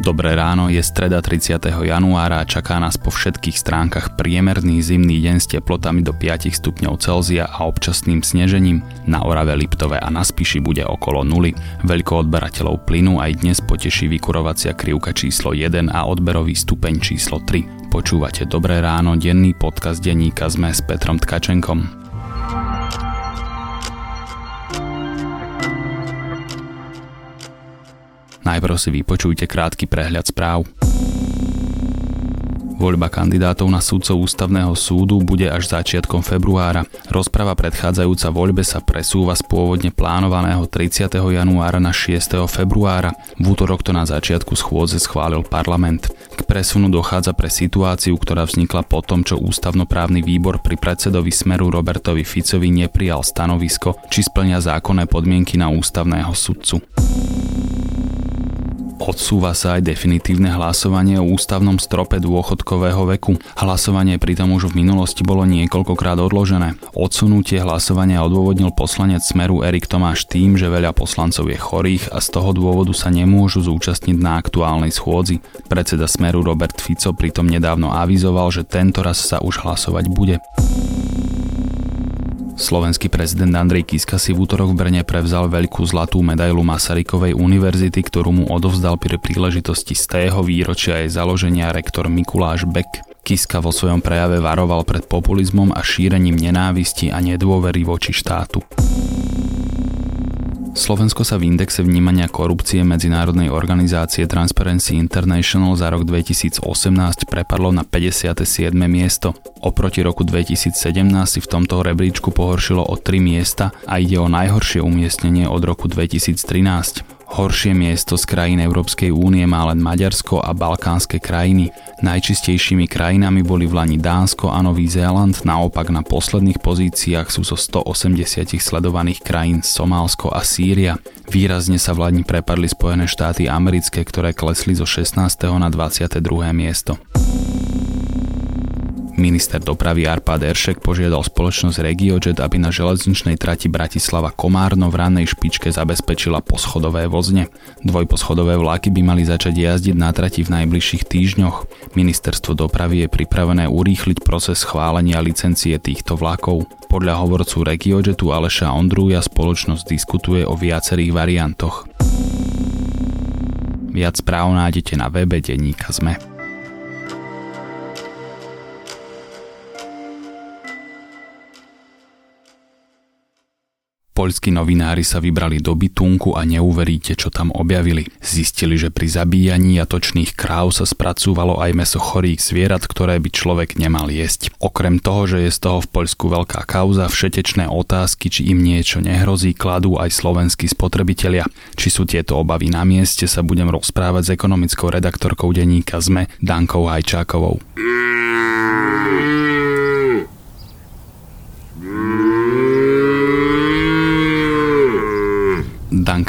Dobré ráno, je streda 30. januára a čaká nás po všetkých stránkach priemerný zimný deň s teplotami do 5 stupňov Celzia a občasným snežením. Na Orave Liptove a na Spiši bude okolo nuly. Veľko odberateľov plynu aj dnes poteší vykurovacia krivka číslo 1 a odberový stupeň číslo 3. Počúvate Dobré ráno, denný podcast denníka sme s Petrom Tkačenkom. Najprv si vypočujte krátky prehľad správ. Voľba kandidátov na súdcov ústavného súdu bude až začiatkom februára. Rozprava predchádzajúca voľbe sa presúva z pôvodne plánovaného 30. januára na 6. februára. V útorok to na začiatku schôdze schválil parlament. K presunu dochádza pre situáciu, ktorá vznikla po tom, čo ústavnoprávny výbor pri predsedovi Smeru Robertovi Ficovi neprijal stanovisko, či splňa zákonné podmienky na ústavného sudcu. Odsúva sa aj definitívne hlasovanie o ústavnom strope dôchodkového veku. Hlasovanie pritom už v minulosti bolo niekoľkokrát odložené. Odsunutie hlasovania odôvodnil poslanec Smeru Erik Tomáš tým, že veľa poslancov je chorých a z toho dôvodu sa nemôžu zúčastniť na aktuálnej schôdzi. Predseda Smeru Robert Fico pritom nedávno avizoval, že tento raz sa už hlasovať bude. Slovenský prezident Andrej Kiska si v útorok v Brne prevzal veľkú zlatú medailu Masarykovej univerzity, ktorú mu odovzdal pri príležitosti z tého výročia jej založenia rektor Mikuláš Beck. Kiska vo svojom prejave varoval pred populizmom a šírením nenávisti a nedôvery voči štátu. Slovensko sa v indexe vnímania korupcie medzinárodnej organizácie Transparency International za rok 2018 prepadlo na 57. miesto. Oproti roku 2017 si v tomto rebríčku pohoršilo o 3 miesta a ide o najhoršie umiestnenie od roku 2013. Horšie miesto z krajín Európskej únie má len Maďarsko a balkánske krajiny. Najčistejšími krajinami boli v Lani Dánsko a Nový Zéland, naopak na posledných pozíciách sú zo 180 sledovaných krajín Somálsko a Sýria. Výrazne sa v Lani prepadli Spojené štáty americké, ktoré klesli zo 16. na 22. miesto. Minister dopravy Arpad Eršek požiadal spoločnosť Regiojet, aby na železničnej trati Bratislava Komárno v ranej špičke zabezpečila poschodové vozne. Dvojposchodové vlaky by mali začať jazdiť na trati v najbližších týždňoch. Ministerstvo dopravy je pripravené urýchliť proces schválenia licencie týchto vlakov. Podľa hovorcu Regiojetu Aleša Ondrúja spoločnosť diskutuje o viacerých variantoch. Viac správ nájdete na webe denníka ZME. Poľskí novinári sa vybrali do bytunku a neuveríte, čo tam objavili. Zistili, že pri zabíjaní jatočných kráv sa spracúvalo aj meso chorých zvierat, ktoré by človek nemal jesť. Okrem toho, že je z toho v Poľsku veľká kauza, všetečné otázky, či im niečo nehrozí, kladú aj slovenskí spotrebitelia. Či sú tieto obavy na mieste, sa budem rozprávať s ekonomickou redaktorkou denníka ZME Dankou Hajčákovou.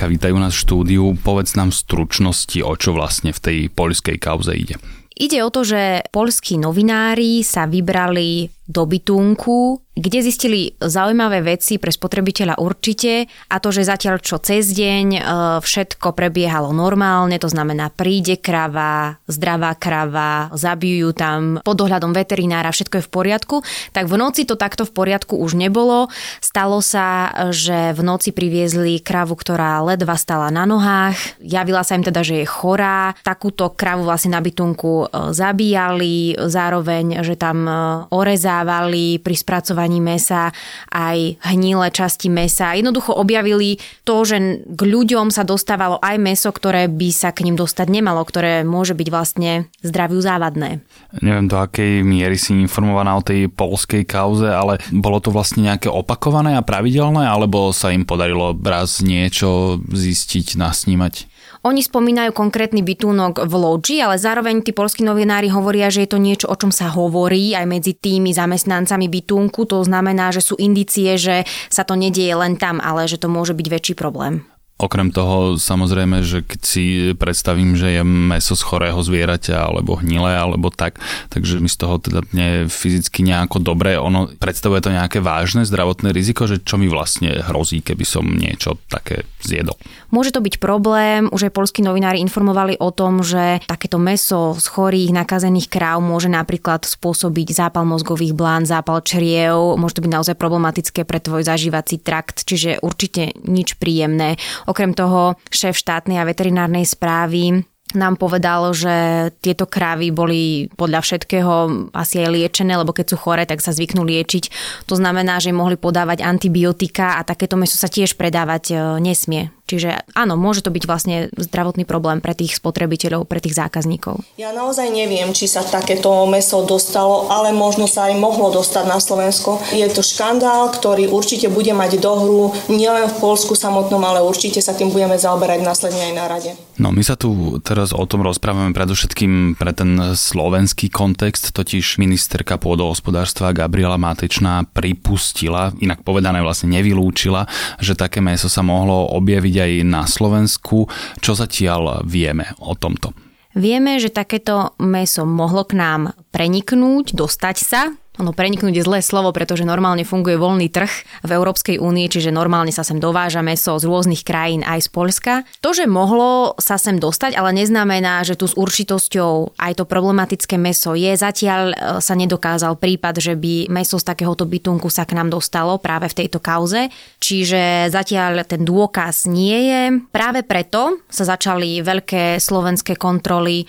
Danka, vítajú nás v štúdiu. Povedz nám v stručnosti, o čo vlastne v tej poľskej kauze ide. Ide o to, že poľskí novinári sa vybrali do bytunku, kde zistili zaujímavé veci pre spotrebiteľa určite a to, že zatiaľ čo cez deň e, všetko prebiehalo normálne, to znamená príde krava, zdravá krava, zabijú tam pod dohľadom veterinára, všetko je v poriadku, tak v noci to takto v poriadku už nebolo. Stalo sa, že v noci priviezli kravu, ktorá ledva stala na nohách, javila sa im teda, že je chorá, takúto kravu vlastne na bytunku e, zabíjali, zároveň, že tam e, orezá dodávali pri spracovaní mesa aj hnilé časti mesa. Jednoducho objavili to, že k ľuďom sa dostávalo aj meso, ktoré by sa k ním dostať nemalo, ktoré môže byť vlastne zdraviu závadné. Neviem do akej miery si informovaná o tej polskej kauze, ale bolo to vlastne nejaké opakované a pravidelné, alebo sa im podarilo raz niečo zistiť, nasnímať? Oni spomínajú konkrétny bytúnok v Lodži, ale zároveň tí polskí novinári hovoria, že je to niečo, o čom sa hovorí aj medzi tými zamestnancami bytúnku. To znamená, že sú indície, že sa to nedieje len tam, ale že to môže byť väčší problém. Okrem toho, samozrejme, že keď si predstavím, že je meso z chorého zvieraťa alebo hnilé alebo tak, takže mi z toho teda je fyzicky nejako dobré. Ono predstavuje to nejaké vážne zdravotné riziko, že čo mi vlastne hrozí, keby som niečo také zjedol. Môže to byť problém, už aj polskí novinári informovali o tom, že takéto meso z chorých nakazených kráv môže napríklad spôsobiť zápal mozgových blán, zápal čriev, môže to byť naozaj problematické pre tvoj zažívací trakt, čiže určite nič príjemné. Okrem toho šéf štátnej a veterinárnej správy nám povedal, že tieto krávy boli podľa všetkého asi aj liečené, lebo keď sú chore, tak sa zvyknú liečiť. To znamená, že mohli podávať antibiotika a takéto meso sa tiež predávať e, nesmie. Čiže áno, môže to byť vlastne zdravotný problém pre tých spotrebiteľov, pre tých zákazníkov. Ja naozaj neviem, či sa takéto meso dostalo, ale možno sa aj mohlo dostať na Slovensko. Je to škandál, ktorý určite bude mať dohru nielen v Polsku samotnom, ale určite sa tým budeme zaoberať následne aj na rade. No my sa tu teraz o tom rozprávame predovšetkým pre ten slovenský kontext, totiž ministerka pôdohospodárstva Gabriela Matečná pripustila, inak povedané vlastne nevylúčila, že také meso sa mohlo objaviť aj na Slovensku. Čo zatiaľ vieme o tomto? Vieme, že takéto meso mohlo k nám preniknúť, dostať sa ono preniknúť je zlé slovo, pretože normálne funguje voľný trh v Európskej únii, čiže normálne sa sem dováža meso z rôznych krajín aj z Polska. To, že mohlo sa sem dostať, ale neznamená, že tu s určitosťou aj to problematické meso je. Zatiaľ e, sa nedokázal prípad, že by meso z takéhoto bytunku sa k nám dostalo práve v tejto kauze. Čiže zatiaľ ten dôkaz nie je. Práve preto sa začali veľké slovenské kontroly. E,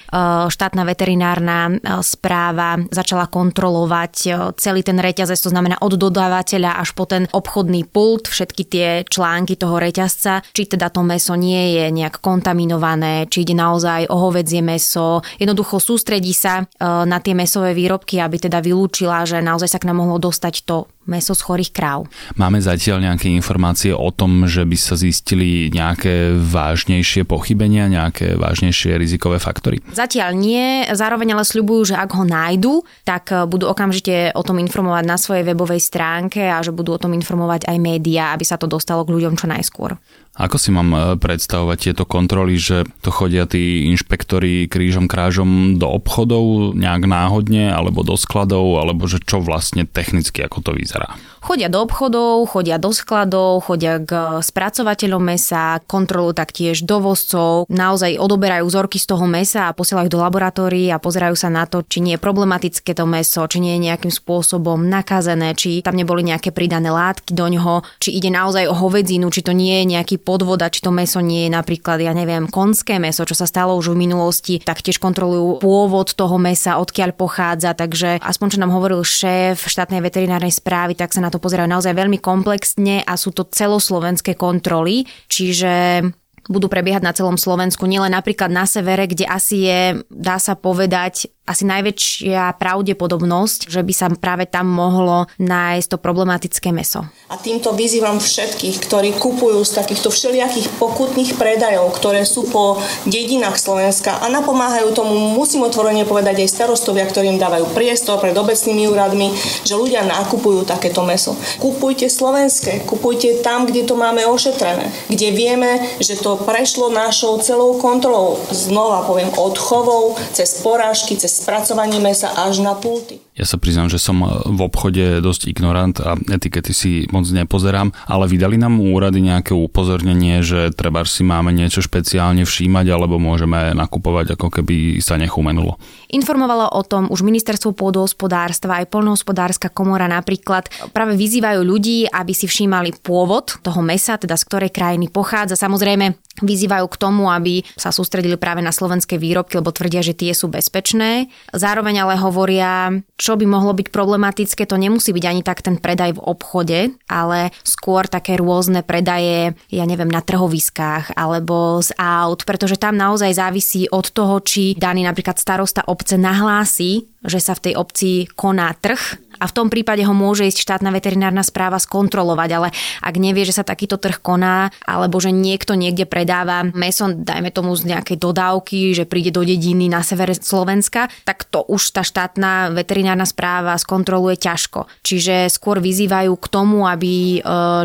štátna veterinárna e, správa začala kontrolovať celý ten reťazec, to znamená od dodávateľa až po ten obchodný pult, všetky tie články toho reťazca, či teda to meso nie je nejak kontaminované, či ide naozaj o hovedzie meso. Jednoducho sústredí sa e, na tie mesové výrobky, aby teda vylúčila, že naozaj sa k nám mohlo dostať to meso z chorých kráv. Máme zatiaľ nejaké informácie o tom, že by sa zistili nejaké vážnejšie pochybenia, nejaké vážnejšie rizikové faktory? Zatiaľ nie, zároveň ale sľubujú, že ak ho nájdu, tak e, budú okamžite o tom informovať na svojej webovej stránke a že budú o tom informovať aj médiá, aby sa to dostalo k ľuďom čo najskôr. Ako si mám e, predstavovať tieto kontroly, že to chodia tí inšpektori krížom krážom do obchodov nejak náhodne, alebo do skladov, alebo že čo vlastne technicky, ako to vyzerá? የሚሰራ Chodia do obchodov, chodia do skladov, chodia k spracovateľom mesa, kontrolujú taktiež dovozcov, naozaj odoberajú vzorky z toho mesa a posielajú do laboratórií a pozerajú sa na to, či nie je problematické to meso, či nie je nejakým spôsobom nakazené, či tam neboli nejaké pridané látky do ňoho, či ide naozaj o hovedzinu, či to nie je nejaký podvoda, či to meso nie je napríklad, ja neviem, konské meso, čo sa stalo už v minulosti, taktiež kontrolujú pôvod toho mesa, odkiaľ pochádza, takže aspoň čo nám hovoril šéf štátnej veterinárnej správy, tak sa na to pozerajú naozaj veľmi komplexne a sú to celoslovenské kontroly, čiže budú prebiehať na celom Slovensku, nielen napríklad na severe, kde asi je, dá sa povedať, asi najväčšia pravdepodobnosť, že by sa práve tam mohlo nájsť to problematické meso. A týmto vyzývam všetkých, ktorí kupujú z takýchto všelijakých pokutných predajov, ktoré sú po dedinách Slovenska a napomáhajú tomu, musím otvorene povedať aj starostovia, ktorým dávajú priestor pred obecnými úradmi, že ľudia nakupujú takéto meso. Kupujte slovenské, kupujte tam, kde to máme ošetrené, kde vieme, že to prešlo našou celou kontrolou. Znova poviem, od chovov, cez porážky, cez spracovanie mesa až na pulty. Ja sa priznám, že som v obchode dosť ignorant a etikety si moc nepozerám, ale vydali nám úrady nejaké upozornenie, že treba si máme niečo špeciálne všímať alebo môžeme nakupovať ako keby sa nechumenulo. Informovalo o tom už ministerstvo pôdohospodárstva aj polnohospodárska komora napríklad. Práve vyzývajú ľudí, aby si všímali pôvod toho mesa, teda z ktorej krajiny pochádza. Samozrejme, vyzývajú k tomu, aby sa sústredili práve na slovenské výrobky, lebo tvrdia, že tie sú bezpečné. Zároveň ale hovoria, čo by mohlo byť problematické, to nemusí byť ani tak ten predaj v obchode, ale skôr také rôzne predaje, ja neviem, na trhoviskách alebo z aut, pretože tam naozaj závisí od toho, či daný napríklad starosta obce nahlási, že sa v tej obci koná trh a v tom prípade ho môže ísť štátna veterinárna správa skontrolovať, ale ak nevie, že sa takýto trh koná, alebo že niekto niekde predáva meso, dajme tomu z nejakej dodávky, že príde do dediny na severe Slovenska, tak to už tá štátna veterinárna správa skontroluje ťažko. Čiže skôr vyzývajú k tomu, aby e,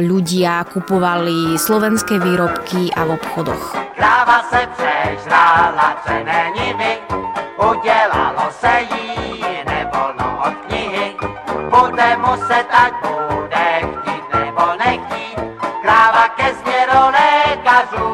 ľudia kupovali slovenské výrobky a v obchodoch. Kráva se přežrala čeneniny, udělalo se jí nevolno od knihy, bude muset tak bude chtít nebo nechtít, kráva ke změru lékařů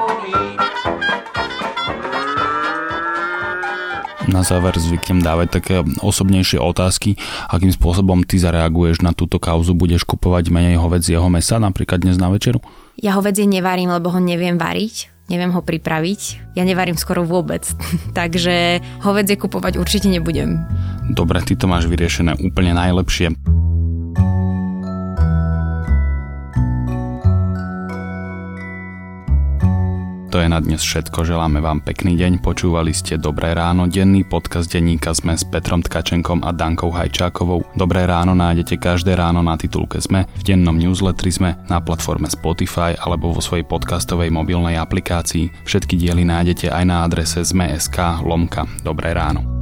Na záver zvyknem dávať také osobnejšie otázky, akým spôsobom ty zareaguješ na túto kauzu, budeš kupovať menej hovedzieho mesa napríklad dnes na večeru? Ja hovedzie nevarím, lebo ho neviem variť neviem ho pripraviť. Ja nevarím skoro vôbec, takže hovedzie kupovať určite nebudem. Dobre, ty to máš vyriešené úplne najlepšie. To je na dnes všetko, želáme vám pekný deň, počúvali ste Dobré ráno, denný podcast denníka sme s Petrom Tkačenkom a Dankou Hajčákovou. Dobré ráno nájdete každé ráno na titulke sme, v dennom newsletteri sme, na platforme Spotify alebo vo svojej podcastovej mobilnej aplikácii. Všetky diely nájdete aj na adrese sme.sk lomka Dobré ráno.